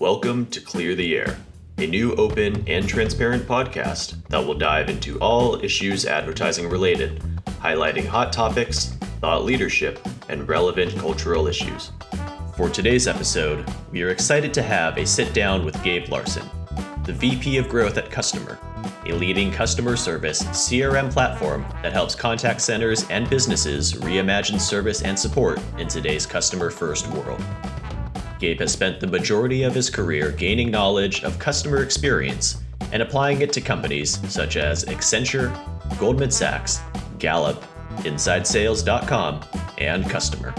Welcome to Clear the Air, a new open and transparent podcast that will dive into all issues advertising related, highlighting hot topics, thought leadership, and relevant cultural issues. For today's episode, we are excited to have a sit down with Gabe Larson, the VP of Growth at Kustomer, a leading customer service CRM platform that helps contact centers and businesses reimagine service and support in today's customer first world. Gabe has spent the majority of his career gaining knowledge of customer experience and applying it to companies such as Accenture, Goldman Sachs, Gallup, InsideSales.com, and Kustomer.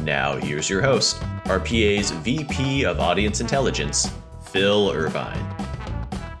Now, here's your host, RPA's VP of Audience Intelligence, Phil Irvine.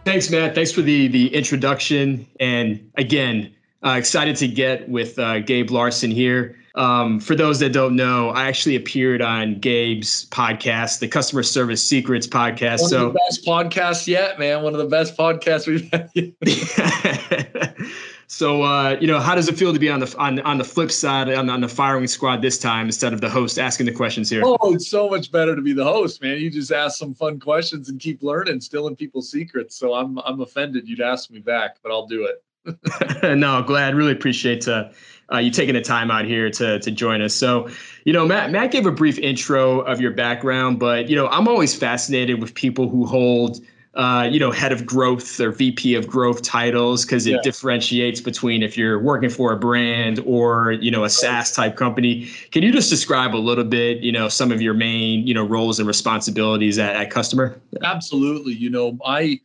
Thanks, Matt. Thanks for the the introduction. And again, uh, excited to get with uh, Gabe Larson here. Um, for those that don't know, I actually appeared on Gabe's podcast, the Customer Service Secrets podcast. One so of the best podcasts yet, man. One of the best podcasts we've had. so uh, you know, how does it feel to be on the on on the flip side on, on the firing squad this time instead of the host asking the questions here? Oh, it's so much better to be the host, man. You just ask some fun questions and keep learning, stealing people's secrets. So I'm I'm offended you'd ask me back, but I'll do it. no, glad. Really appreciate uh, uh, you taking the time out here to to join us. So, you know, Matt Matt gave a brief intro of your background, but you know, I'm always fascinated with people who hold. Uh, you know, head of growth or VP of growth titles because it yeah. differentiates between if you're working for a brand or you know a SaaS type company. Can you just describe a little bit, you know, some of your main you know roles and responsibilities at, at Kustomer? Absolutely. You know, I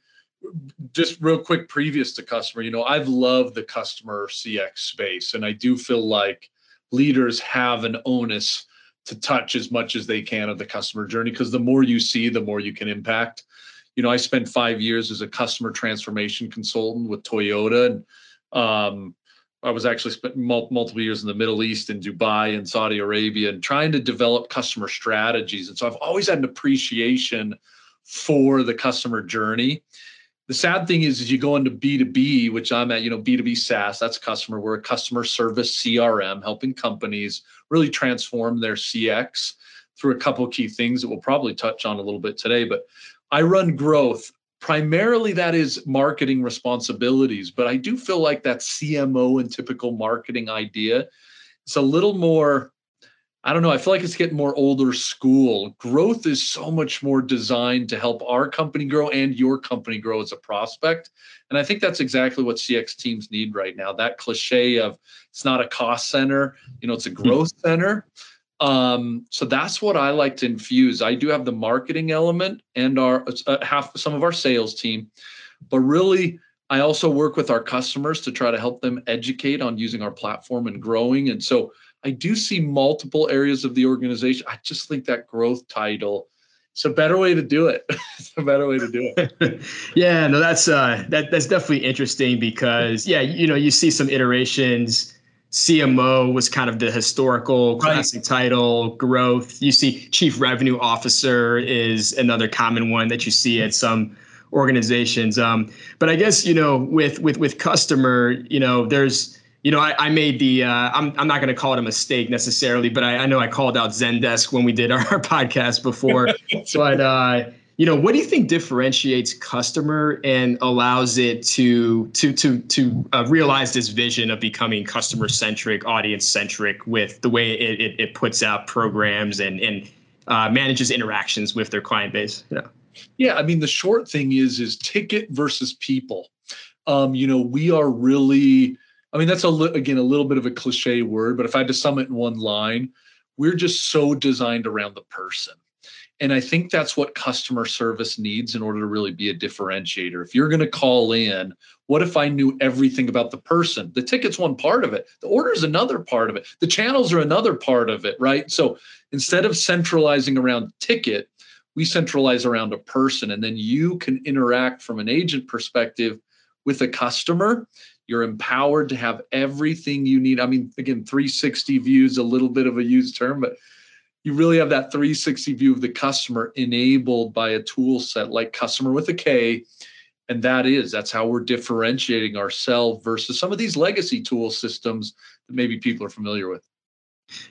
just real quick previous to Kustomer you know i've loved the customer cx space and i do feel like leaders have an onus to touch as much as they can of the customer journey because the more you see the more you can impact. You know i spent five years as a customer transformation consultant with toyota and um, i was actually spent multiple years in the middle east in dubai and saudi arabia and trying to develop customer strategies and so i've always had an appreciation for the customer journey the sad thing is, is you go into B2B, which I'm at, you know, B2B SaaS, that's Kustomer. We're a customer service CRM, helping companies really transform their CX through a couple key things that we'll probably touch on a little bit today. But I run growth. Primarily, that is marketing responsibilities, but I do feel like that CMO and typical marketing idea. It's a little more I don't know. I feel like it's getting more older school. Growth is so much more designed to help our company grow and your company grow as a prospect. And I think that's exactly what CX teams need right now. That cliche of it's not a cost center, you know, it's a hmm. growth center. Um, so that's what I like to infuse. I do have the marketing element and our uh, half some of our sales team, but really I also work with our customers to try to help them educate on using our platform and growing. And so I do see multiple areas of the organization. I just think that growth title it's a better way to do it. it's a better way to do it. yeah, no, that's uh that that's definitely interesting because yeah, you know, you see some iterations. CMO was kind of the historical classic right. title. Growth. You see, chief revenue officer is another common one that you see at some organizations. Um, but I guess you know, with with with Kustomer, you know, there's you know, I, I made the, uh, I'm, I'm not going to call it a mistake necessarily, but I, I know I called out Zendesk when we did our, our podcast before. but, uh, you know, what do you think differentiates Kustomer and allows it to to to to uh, realize this vision of becoming customer centric, audience centric with the way it, it, it, puts out programs and and uh, manages interactions with their client base? Yeah. Yeah, I mean, the short thing is is ticket versus people. Um, you know, we are really I mean, that's a li- again a little bit of a cliche word, but if I had to sum it in one line, we're just so designed around the person. And I think that's what customer service needs in order to really be a differentiator. If you're going to call in, what if I knew everything about the person? The ticket's one part of it, the order is another part of it, the channels are another part of it, right? So instead of centralizing around ticket, we centralize around a person, and then you can interact from an agent perspective with a customer you're empowered to have everything you need. I mean, again, 360 views, a little bit of a used term, but you really have that 360 view of the customer enabled by a tool set like Kustomer with a K. And that is, that's how we're differentiating ourselves versus some of these legacy tool systems that maybe people are familiar with.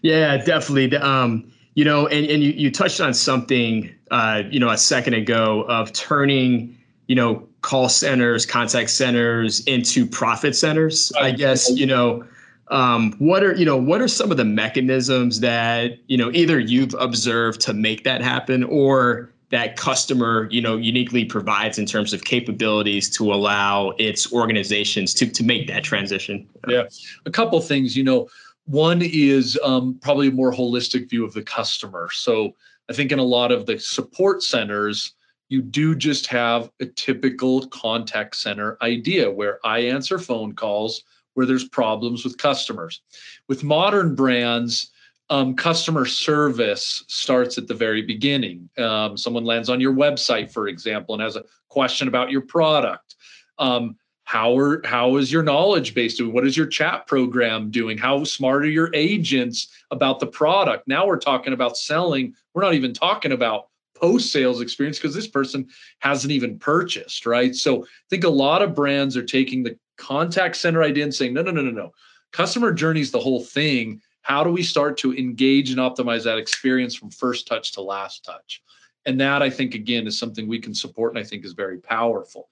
Yeah, definitely. Um, you know, and, and you, you touched on something, uh, you know, a second ago of turning, you know, call centers, contact centers into profit centers. Right. I guess, you know, um, what are, you know, what are some of the mechanisms that, you know, either you've observed to make that happen or that Kustomer, you know, uniquely provides in terms of capabilities to allow its organizations to, to make that transition? Yeah. A couple things, you know, one is um, probably a more holistic view of the customer. So I think in a lot of the support centers, you do just have a typical contact center idea where I answer phone calls where there's problems with customers. With modern brands, um, customer service starts at the very beginning. Um, someone lands on your website, for example, and has a question about your product. Um, how are how is your knowledge base doing what is your chat program doing how smart are your agents about the product now we're talking about selling we're not even talking about post sales experience because this person hasn't even purchased right? So i think a lot of brands are taking the contact center idea and saying no no no no no. Customer journey is the whole thing. How do we start to engage and optimize that experience from first touch to last touch? And that i think again is something we can support and i think is very powerful.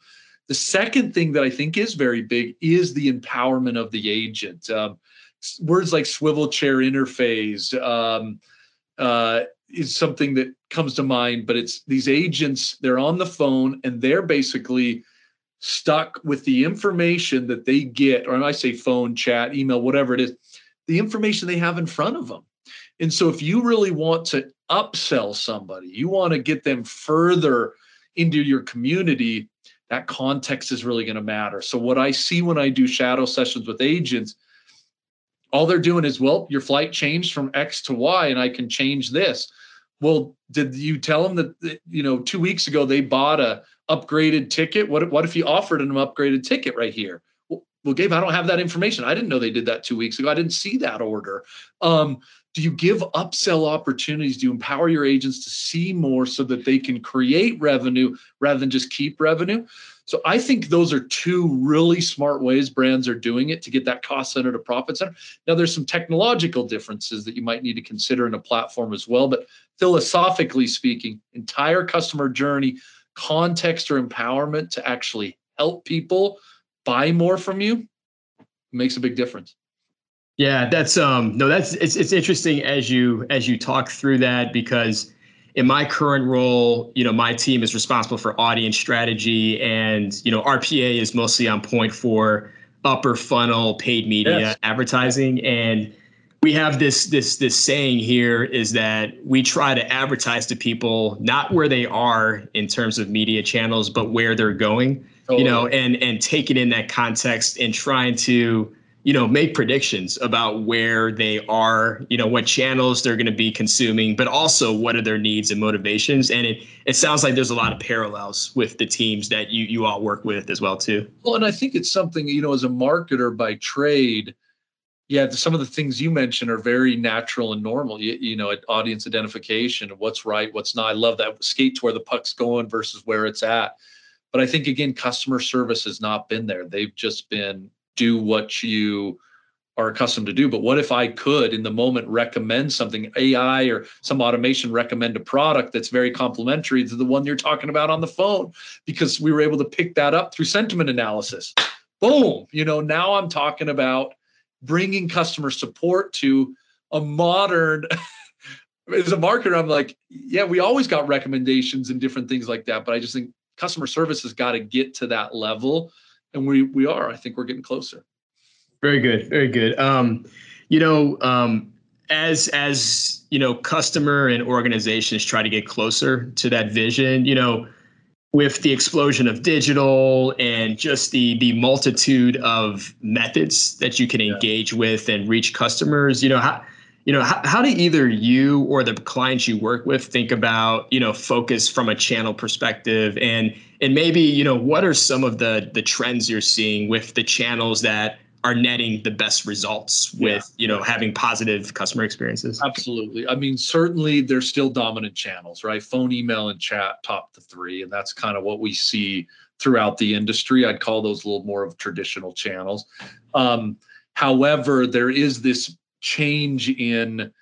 The second thing that I think is very big is the empowerment of the agent. Um, words like swivel chair interface um, uh, is something that comes to mind, but it's these agents, they're on the phone and they're basically stuck with the information that they get, or I say phone, chat, email, whatever it is, the information they have in front of them. And so if you really want to upsell somebody, you want to get them further into your community, that context is really going to matter. So what I see when I do shadow sessions with agents, all they're doing is, well, your flight changed from X to Y, and I can change this. Well, did you tell them that you know two weeks ago they bought a upgraded ticket? What what if you offered an upgraded ticket right here? Well, well, Gabe, I don't have that information. I didn't know they did that two weeks ago. I didn't see that order. Um, do you give upsell opportunities do you empower your agents to see more so that they can create revenue rather than just keep revenue so i think those are two really smart ways brands are doing it to get that cost center to profit center. Now there's some technological differences that you might need to consider in a platform as well but philosophically speaking entire customer journey context or empowerment to actually help people buy more from you makes a big difference. Yeah, that's um no, that's it's it's interesting as you as you talk through that because in my current role, you know, my team is responsible for audience strategy and you know, RPA is mostly on point for upper funnel paid media yes. advertising and we have this this this saying here is that we try to advertise to people not where they are in terms of media channels but where they're going totally. you know and and taking in that context and trying to you know make predictions about where they are you know what channels they're going to be consuming but also what are their needs and motivations. And it it sounds like there's a lot of parallels with the teams that you you all work with as well too. Well and i think it's something you know as a marketer by trade yeah some of the things you mentioned are very natural and normal. You, you know audience identification what's right what's not. I love that skate to where the puck's going versus where it's at. But i think again customer service has not been there. They've just been do what you are accustomed to do. But what if I could, in the moment, recommend something, AI or some automation, recommend a product that's very complementary to the one you're talking about on the phone? Because we were able to pick that up through sentiment analysis. Boom. You know, now I'm talking about bringing customer support to a modern. as a marketer, I'm like, yeah, we always got recommendations and different things like that. But I just think customer service has got to get to that level and we we are. I think we're getting closer. Very good, very good. Um, you know, um, as as you know, customer and organizations try to get closer to that vision. You know, with the explosion of digital and just the the multitude of methods that you can engage with and reach customers. You know, how you know how, how do either you or the clients you work with think about you know focus from a channel perspective and and maybe you know what are some of the the trends you're seeing with the channels that are netting the best results with yeah. you know having positive customer experiences? Absolutely. I mean certainly there's still dominant channels right? Phone email and chat top the three and that's kind of what we see throughout the industry. I'd call those a little more of traditional channels. Um, however there is this change in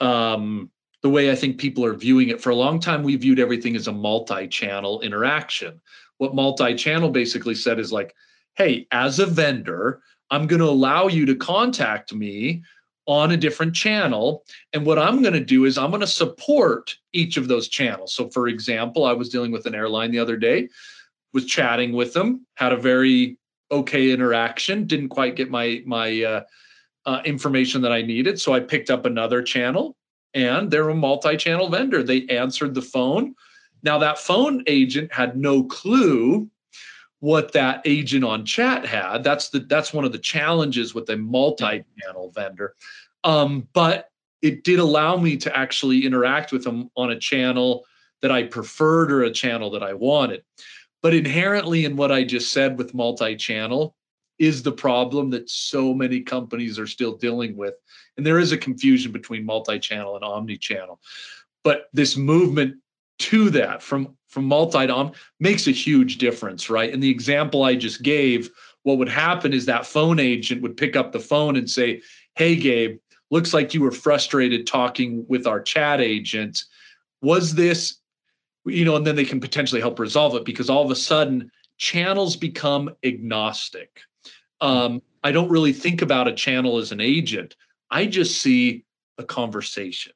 um, the way I think people are viewing it. For a long time, we viewed everything as a multi-channel interaction. What multi-channel basically said is like, hey, as a vendor, I'm going to allow you to contact me on a different channel. And what I'm going to do is I'm going to support each of those channels. So, for example, I was dealing with an airline the other day, was chatting with them, had a very okay interaction, didn't quite get my my uh, uh, information that I needed, so I picked up another channel, and they're a multi-channel vendor. They answered the phone. Now that phone agent had no clue what that agent on chat had. That's the that's one of the challenges with a multi-channel vendor. Um, but it did allow me to actually interact with them on a channel that I preferred or a channel that I wanted. But inherently in what I just said with multi-channel is the problem that so many companies are still dealing with. And there is a confusion between multi-channel and omni-channel. But this movement to that from from multi-dom makes a huge difference, right? And the example I just gave, what would happen is that phone agent would pick up the phone and say, "Hey Gabe, looks like you were frustrated talking with our chat agent. Was this you know, and then they can potentially help resolve it because all of a sudden channels become agnostic. Um, I don't really think about a channel as an agent. I just see a conversation.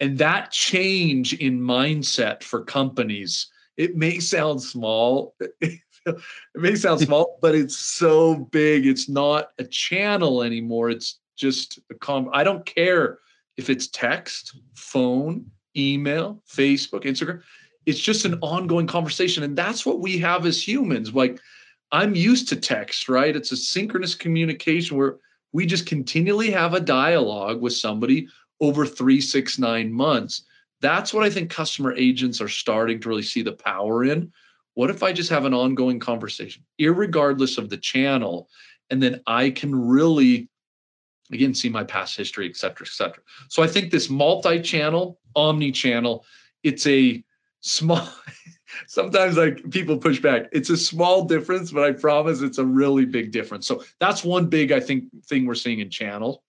And that change in mindset for companies, it may sound small. it may sound small, but it's so big. It's not a channel anymore. It's just a com. I don't care if it's text, phone, email, Facebook, Instagram. It's just an ongoing conversation. And that's what we have as humans. Like I'm used to text, right? It's a synchronous communication where we just continually have a dialogue with somebody over three, six, nine months. That's what I think customer agents are starting to really see the power in. What if I just have an ongoing conversation, regardless of the channel, and then I can really, again, see my past history, et cetera, et cetera. So I think this multi-channel, omni-channel, it's a small. Sometimes like people push back. It's a small difference, but I promise it's a really big difference. So that's one big, I think, thing we're seeing in channel.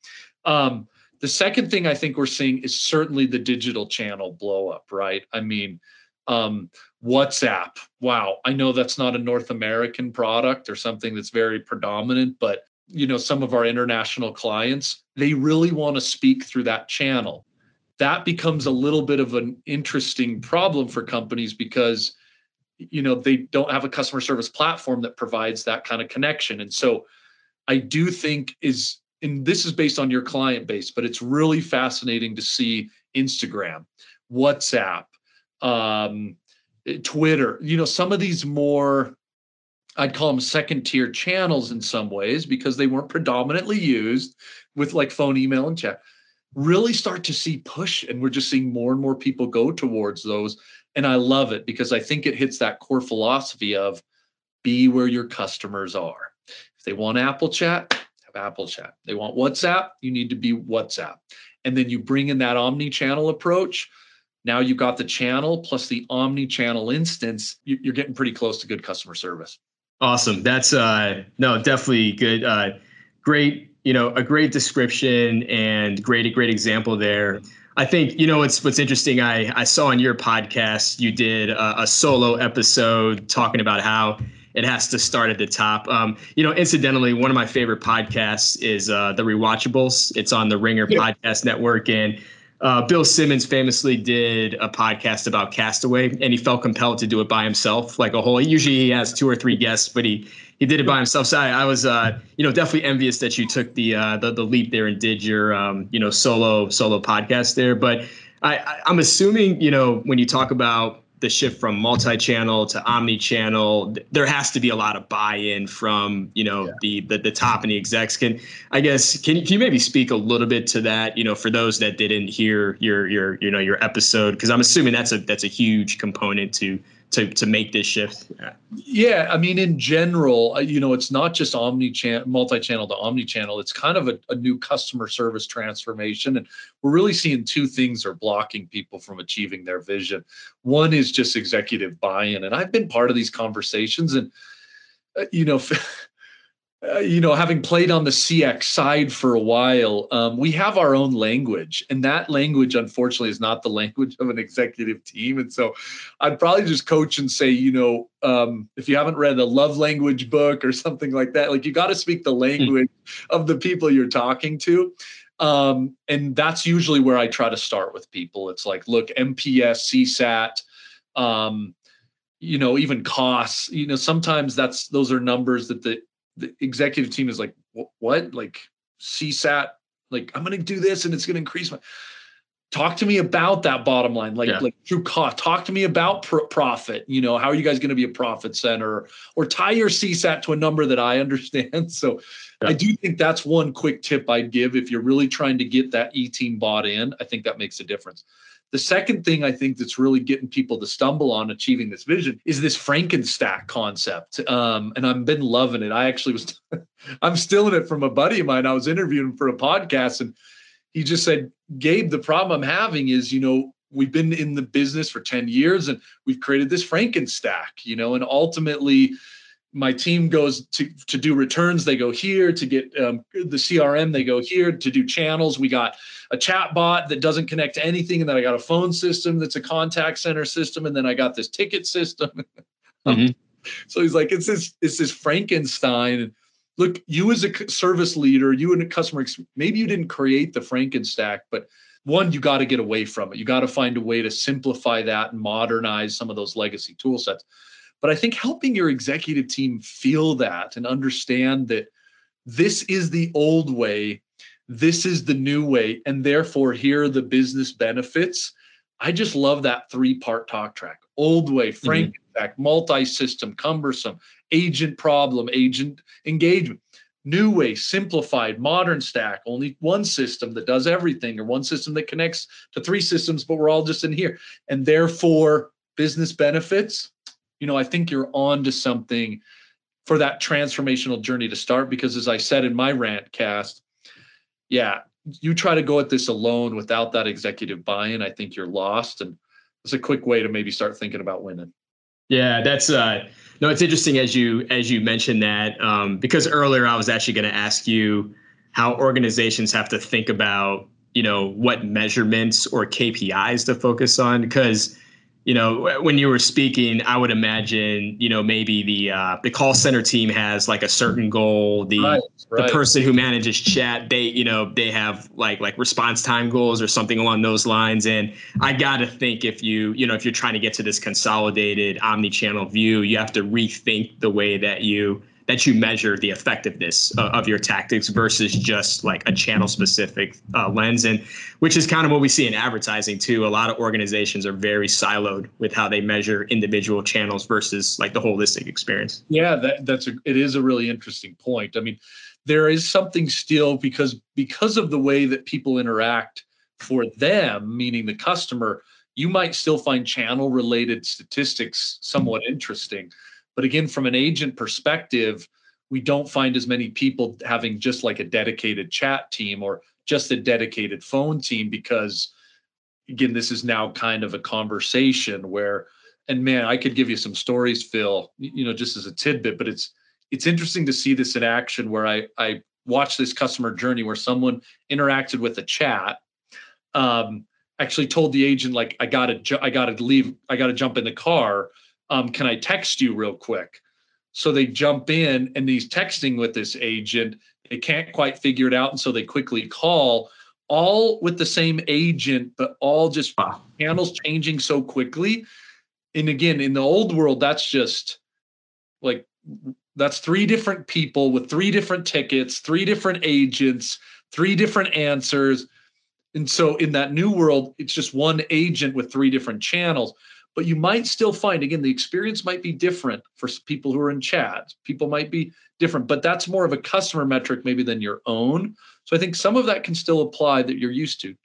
Um, the second thing I think we're seeing is certainly the digital channel blow up, right? I mean, um, WhatsApp. Wow, I know that's not a North American product or something that's very predominant, but you know, some of our international clients, they really want to speak through that channel. That becomes a little bit of an interesting problem for companies because you know they don't have a customer service platform that provides that kind of connection. And so I do think is and this is based on your client base, but it's really fascinating to see Instagram, WhatsApp, um, Twitter, you know, some of these more, I'd call them second tier channels in some ways because they weren't predominantly used with like phone, email, and chat, really start to see push. And we're just seeing more and more people go towards those. And I love it because I think it hits that core philosophy of be where your customers are. If they want Apple Chat, have Apple Chat. They want WhatsApp, you need to be WhatsApp. And then you bring in that omni channel approach. Now you've got the channel plus the omni channel instance. You're getting pretty close to good customer service. Awesome. That's uh no, definitely good. Uh great, you know, a great description and great, a great example there. I think you know what's what's interesting. I I saw on your podcast you did a, a solo episode talking about how it has to start at the top. Um, you know, incidentally, one of my favorite podcasts is uh, the Rewatchables. It's on the Ringer yeah. Podcast Network, and uh, Bill Simmons famously did a podcast about Cast Away, and he felt compelled to do it by himself, like a whole. Usually, he has two or three guests, but he he did it by himself. So I, I was, uh, you know, definitely envious that you took the uh, the, the leap there and did your, um, you know, solo solo podcast there. But I, I'm assuming, you know, when you talk about the shift from multi-channel to omni-channel there has to be a lot of buy-in from you know yeah. the, the, the top and the execs can i guess can you, can you maybe speak a little bit to that you know for those that didn't hear your your you know your episode because i'm assuming that's a that's a huge component to to to make this shift? Yeah, I mean, in general, uh, you know, it's not just omni-channel, multi-channel to omni-channel. It's kind of a, a new customer service transformation, and we're really seeing two things are blocking people from achieving their vision. One is just executive buy-in, and I've been part of these conversations, and uh, you know. uh, you know, having played on the CX side for a while, um, we have our own language, and that language, unfortunately, is not the language of an executive team. And so, I'd probably just coach and say, you know, um, if you haven't read a love language book or something like that, like you got to speak the hmm. language of the people you're talking to. Um, and that's usually where I try to start with people. It's like, look, NPS, CSAT, um, you know, even costs. You know, sometimes that's those are numbers that the the executive team is like, what? Like CSAT, like I'm going to do this and it's going to increase my. Talk to me about that bottom line, like yeah. like true cost. Talk to me about pr- profit. You know, how are you guys going to be a profit center, or tie your CSAT to a number that I understand. So, yeah. I do think that's one quick tip I'd give if you're really trying to get that E team bought in. I think that makes a difference. The second thing I think that's really getting people to stumble on achieving this vision is this Frankenstack concept. Um, and I've been loving it. I actually was, I'm stealing it from a buddy of mine. I was interviewing for a podcast and he just said, Gabe, the problem I'm having is, you know, we've been in the business for 10 years and we've created this Frankenstack, you know, and ultimately, my team goes to to do returns they go here to get um, the crm they go here to do channels. We got a chat bot that doesn't connect to anything and then i got a phone system that's a contact center system and then i got this ticket system. Mm-hmm. so he's like it's this it's this frankenstein. Look you as a service leader you and a customer maybe you didn't create the frankenstack but one you got to get away from it. You got to find a way to simplify that and modernize some of those legacy tool sets but I think helping your executive team feel that and understand that this is the old way, this is the new way, and therefore here are the business benefits. I just love that three part talk track old way, Frankenstack, mm-hmm. multi system, cumbersome, agent problem, agent engagement. New way, simplified, modern stack, only one system that does everything, or one system that connects to three systems, but we're all just in here. And therefore, business benefits you know, I think you're on to something for that transformational journey to start. Because as I said in my rant cast, yeah, you try to go at this alone without that executive buy-in, I think you're lost. And it's a quick way to maybe start thinking about winning. Yeah, that's uh no, it's interesting as you as you mentioned that um, because earlier I was actually going to ask you how organizations have to think about you know what measurements or KPIs to focus on because you know, when you were speaking, I would imagine, you know, maybe the uh, the call center team has like a certain goal. The right, right. the person who manages chat, they, you know, they have like like response time goals or something along those lines. And I got to think if you, you know, if you're trying to get to this consolidated omni-channel view, you have to rethink the way that you that you measure the effectiveness of, of your tactics versus just like a channel specific uh, lens. And which is kind of what we see in advertising too. A lot of organizations are very siloed with how they measure individual channels versus like the holistic experience. Yeah that, that's a, it is a really interesting point. I mean there is something still because because of the way that people interact for them meaning the customer you might still find channel related statistics somewhat interesting but again, from an agent perspective, we don't find as many people having just like a dedicated chat team or just a dedicated phone team because again this is now kind of a conversation where and man i could give you some stories phil you know just as a tidbit but it's it's interesting to see this in action where i i watched this customer journey where someone interacted with a chat um actually told the agent like i gotta ju- i gotta leave i gotta jump in the car um, can I text you real quick? So they jump in and he's texting with this agent. They can't quite figure it out. And so they quickly call, all with the same agent, but all just channels changing so quickly. And again, in the old world, that's just like that's three different people with three different tickets, three different agents, three different answers. And so in that new world, it's just one agent with three different channels but you might still find again the experience might be different for people who are in chat. People might be different but that's more of a customer metric maybe than your own. So i think some of that can still apply that you're used to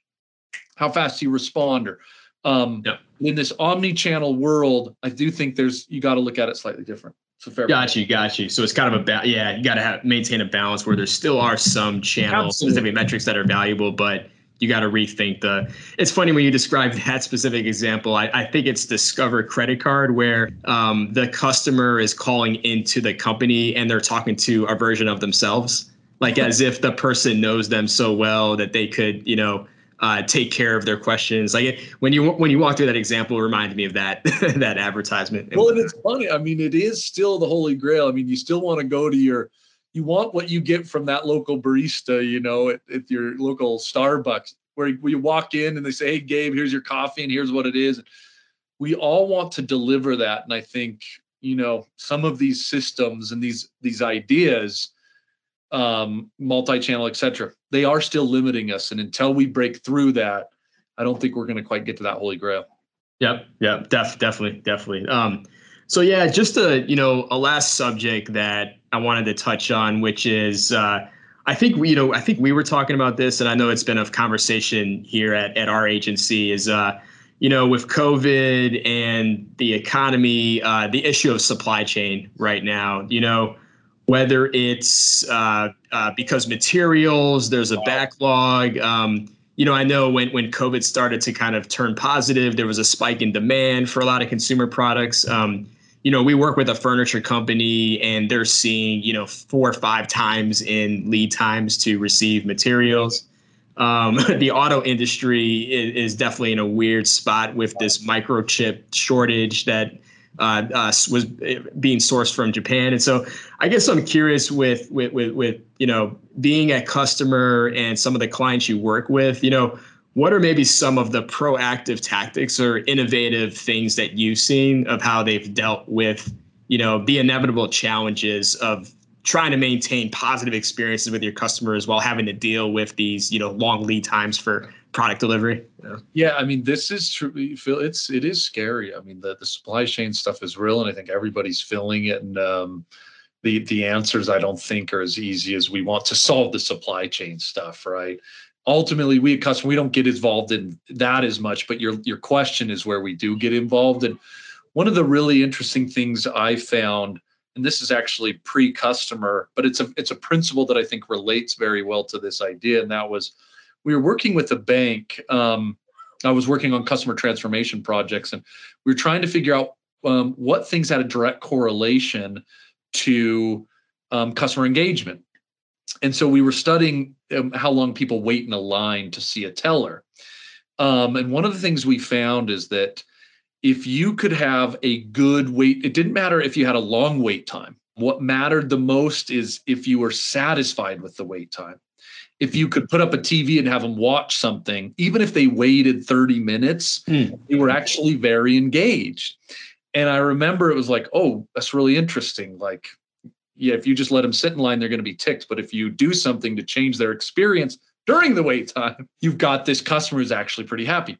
how fast you respond or um, yeah. in this omni-channel world i do think there's you got to look at it slightly different. So fair got you got you so it's kind of a ba- yeah you got to have maintain a balance where there still are some channel specific metrics that are valuable but you got to rethink the. It's funny when you describe that specific example. I, I think it's Discover credit card where um, the customer is calling into the company and they're talking to a version of themselves, like as if the person knows them so well that they could, you know, uh, take care of their questions. Like when you when you walk through that example, it reminded me of that that advertisement. Well, and it's funny. I mean, it is still the holy grail. I mean, you still want to go to your you want what you get from that local barista, you know, at, at your local Starbucks, where you walk in and they say, "Hey, Gabe, here's your coffee, and here's what it is." We all want to deliver that, and I think you know some of these systems and these these ideas, um, multi-channel, etc. They are still limiting us, and until we break through that, I don't think we're going to quite get to that holy grail. Yep, yep, def, definitely, definitely. Um, so yeah, just a you know a last subject that I wanted to touch on, which is uh, I think we, you know I think we were talking about this, and I know it's been a conversation here at at our agency is uh, you know with COVID and the economy, uh, the issue of supply chain right now, you know whether it's uh, uh, because materials there's a backlog. Um, you know, I know when when COVID started to kind of turn positive, there was a spike in demand for a lot of consumer products. Um, you know, we work with a furniture company and they're seeing, you know, four or five times in lead times to receive materials. Um, the auto industry is, is, definitely in a weird spot with this microchip shortage that uh, uh, was being sourced from Japan. And so I guess I'm curious with, with, with, with, you know, being a customer and some of the clients you work with, you know, what are maybe some of the proactive tactics or innovative things that you've seen of how they've dealt with you know the inevitable challenges of trying to maintain positive experiences with your customers while having to deal with these you know long lead times for product delivery? Yeah, yeah i mean this is true. It's it is scary. I mean the, the supply chain stuff is real and i think everybody's feeling it and um, the the answers i don't think are as easy as we want to solve the supply chain stuff right ultimately we at Kustomer we don't get involved in that as much but your your question is where we do get involved. And one of the really interesting things i found and this is actually pre-Kustomer but it's a it's a principle that i think relates very well to this idea and that was we were working with a bank um, i was working on customer transformation projects and we were trying to figure out um, what things had a direct correlation to um, customer engagement and so we were studying um, how long people wait in a line to see a teller. Um, and one of the things we found is that if you could have a good wait, it didn't matter if you had a long wait time. What mattered the most is if you were satisfied with the wait time. If you could put up a TV and have them watch something, even if they waited 30 minutes, mm. they were actually very engaged. And I remember it was like, oh, that's really interesting. Like yeah, if you just let them sit in line, they're going to be ticked. But if you do something to change their experience during the wait time, you've got this customer who's actually pretty happy.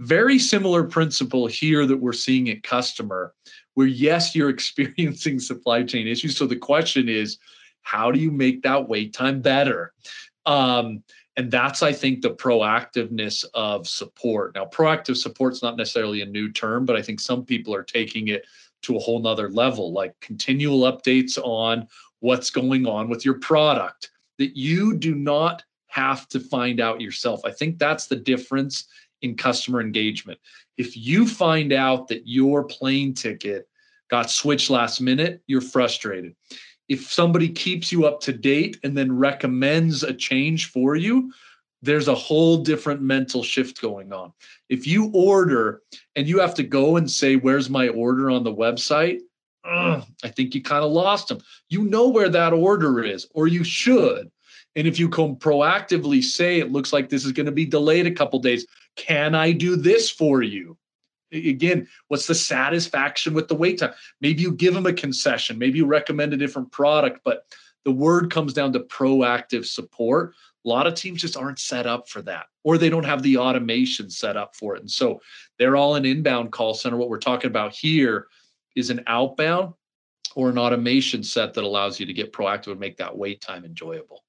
Very similar principle here that we're seeing at Kustomer, where yes, you're experiencing supply chain issues. So the question is, how do you make that wait time better? Um, and that's, I think, the proactiveness of support. Now, proactive support's not necessarily a new term, but I think some people are taking it to a whole nother level, like continual updates on what's going on with your product that you do not have to find out yourself. I think that's the difference in customer engagement. If you find out that your plane ticket got switched last minute, you're frustrated. If somebody keeps you up to date and then recommends a change for you, there's a whole different mental shift going on. If you order and you have to go and say, Where's my order on the website? Ugh, I think you kind of lost them. You know where that order is, or you should. And if you come proactively say, It looks like this is going to be delayed a couple days, can I do this for you? Again, what's the satisfaction with the wait time? Maybe you give them a concession, maybe you recommend a different product, but the word comes down to proactive support a lot of teams just aren't set up for that, or they don't have the automation set up for it. And so they're all an inbound call center. What we're talking about here is an outbound or an automation set that allows you to get proactive and make that wait time enjoyable.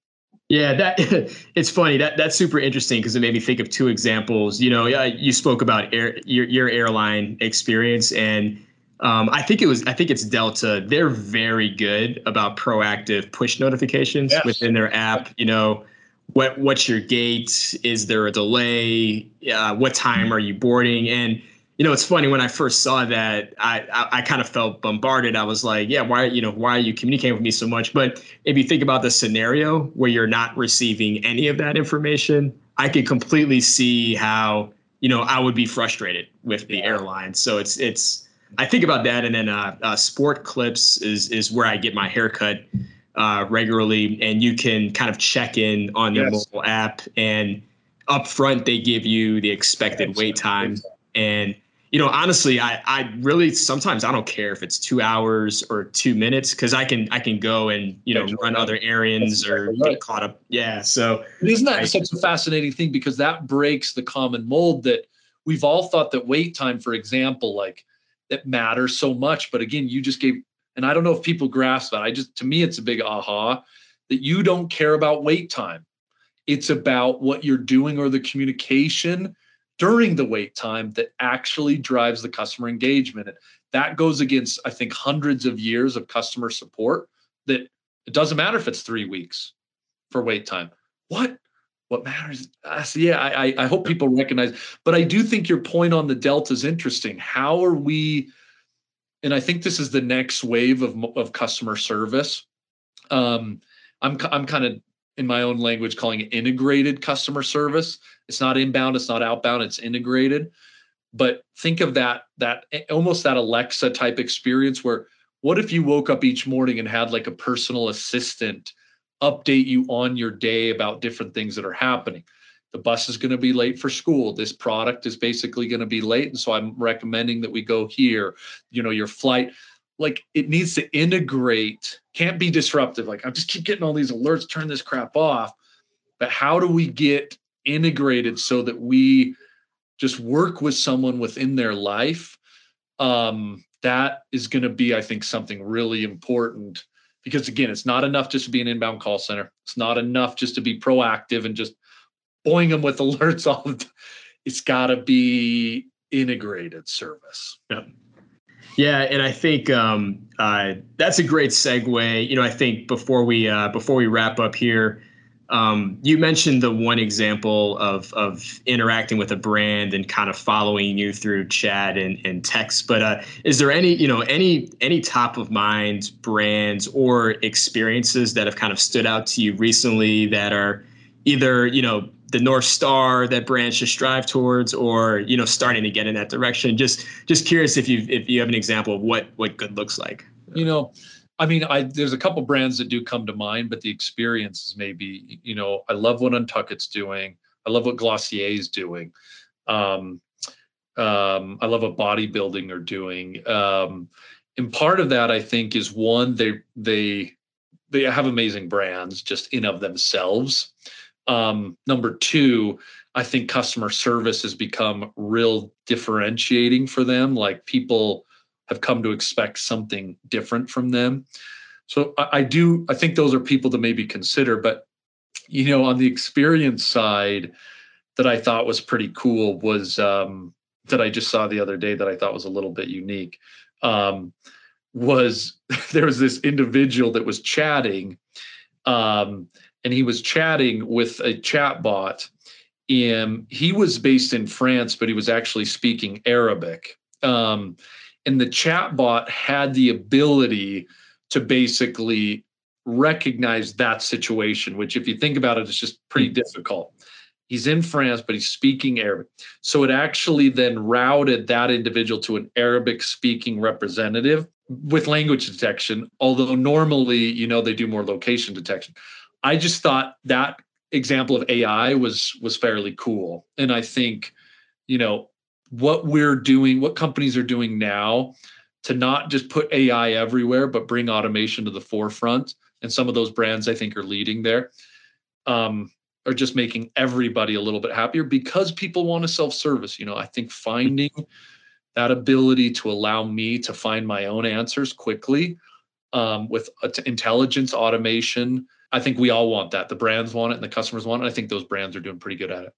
Yeah, that it's funny. That that's super interesting because it made me think of two examples. You know, you spoke about air, your your airline experience, and um, I think it was I think it's Delta. They're very good about proactive push notifications yes. within their app. You know, what what's your gate? Is there a delay? Uh, what time are you boarding? And you know, it's funny when I first saw that, I, I, I kind of felt bombarded. I was like, yeah, why you know why are you communicating with me so much? But if you think about the scenario where you're not receiving any of that information, I could completely see how you know I would be frustrated with the airline. So it's it's I think about that, and then uh, uh, Sport Clips is is where I get my haircut uh, regularly, and you can kind of check in on their yes. mobile app, and up front they give you the expected wait time, and you know honestly, I I really sometimes I don't care if it's two hours or two minutes because I can I can go and you know run other errands or get caught up. Yeah, so isn't that I, such a fascinating thing because that breaks the common mold that we've all thought that wait time, for example, like that matters so much. But again, you just gave, and I don't know if people grasp that. I just, to me, it's a big aha that you don't care about wait time. It's about what you're doing or the communication during the wait time that actually drives the customer engagement. And that goes against, I think, hundreds of years of customer support that it doesn't matter if it's three weeks for wait time. What? what matters uh, so yeah I, I hope people recognize but i do think your point on the delta is interesting how are we and i think this is the next wave of, of customer service. Um, i'm i'm kind of in my own language calling it integrated customer service. It's not inbound it's not outbound it's integrated. But think of that that almost that alexa type experience where what if you woke up each morning and had like a personal assistant update you on your day about different things that are happening. The bus is going to be late for school. This product is basically going to be late. And so I'm recommending that we go here. You know, your flight, like it needs to integrate, can't be disruptive. Like I just keep getting all these alerts, turn this crap off. But how do we get integrated so that we just work with someone within their life? Um, that is going to be, I think, something really important because again, it's not enough just to be an inbound call center. It's not enough just to be proactive and just boing them with alerts all the time. It's got to be integrated service. Yeah. Yeah, and I think um, uh, that's a great segue. You know, I think before we uh, before we wrap up here, um, you mentioned the one example of of interacting with a brand and kind of following you through chat and, and text. But uh, is there any you know any any top of mind brands or experiences that have kind of stood out to you recently that are either you know the north star that brands should strive towards or you know starting to get in that direction just just curious if you if you have an example of what what good looks like you know I mean, I there's a couple brands that do come to mind, but the experiences maybe, you know, I love what Untuckit's doing. I love what Glossier is doing. Um, um, I love what bodybuilding are doing. Um, and part of that, I think, is one they they they have amazing brands just in of themselves. Um, number two, I think customer service has become real differentiating for them. Like people have come to expect something different from them. So I, I do, I think those are people to maybe consider. But, you know, on the experience side, that I thought was pretty cool was um, that I just saw the other day that I thought was a little bit unique. Um, was there was this individual that was chatting, um, and he was chatting with a chat bot. And he was based in France, but he was actually speaking Arabic. Um, and the chatbot had the ability to basically recognize that situation which if you think about it is just pretty hmm. difficult he's in france but he's speaking arabic so it actually then routed that individual to an arabic speaking representative with language detection although normally you know they do more location detection i just thought that example of ai was was fairly cool and i think you know what we're doing, what companies are doing now to not just put AI everywhere, but bring automation to the forefront. And some of those brands I think are leading there. Um, are just making everybody a little bit happier because people want to self-service. You know, I think finding that ability to allow me to find my own answers quickly um, with intelligence automation. I think we all want that. The brands want it and the customers want it. I think those brands are doing pretty good at it.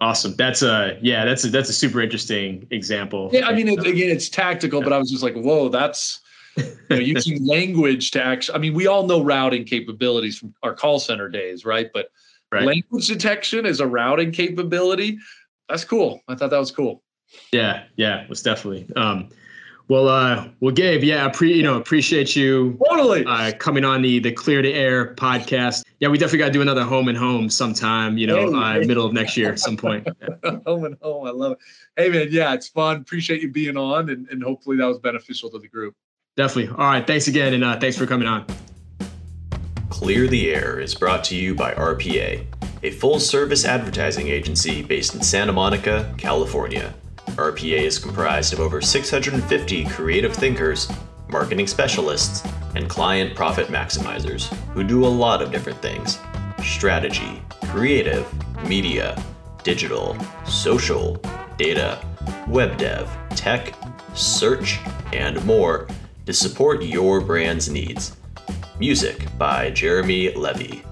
Awesome. That's a yeah. That's a that's a super interesting example. Yeah, I mean, it, again, it's tactical, yeah. but I was just like, whoa, that's you know, using language to actually. I mean, we all know routing capabilities from our call center days, right? But right. language detection is a routing capability. That's cool. I thought that was cool. Yeah, yeah, it was definitely. Um, well, uh, well, Gabe, yeah, pre- you know, appreciate you totally uh, coming on the the Clear the Air podcast. Yeah, we definitely got to do another home and home sometime. You know, hey, uh, middle of next year at some point. home and home, I love it. Hey, man, yeah, it's fun. Appreciate you being on, and, and hopefully that was beneficial to the group. Definitely. All right, thanks again, and uh, thanks for coming on. Clear the Air is brought to you by RPA, a full service advertising agency based in Santa Monica, California. RPA is comprised of over 650 creative thinkers, marketing specialists, and client profit maximizers who do a lot of different things strategy, creative, media, digital, social, data, web dev, tech, search, and more to support your brand's needs. Music by Jeremy Levy.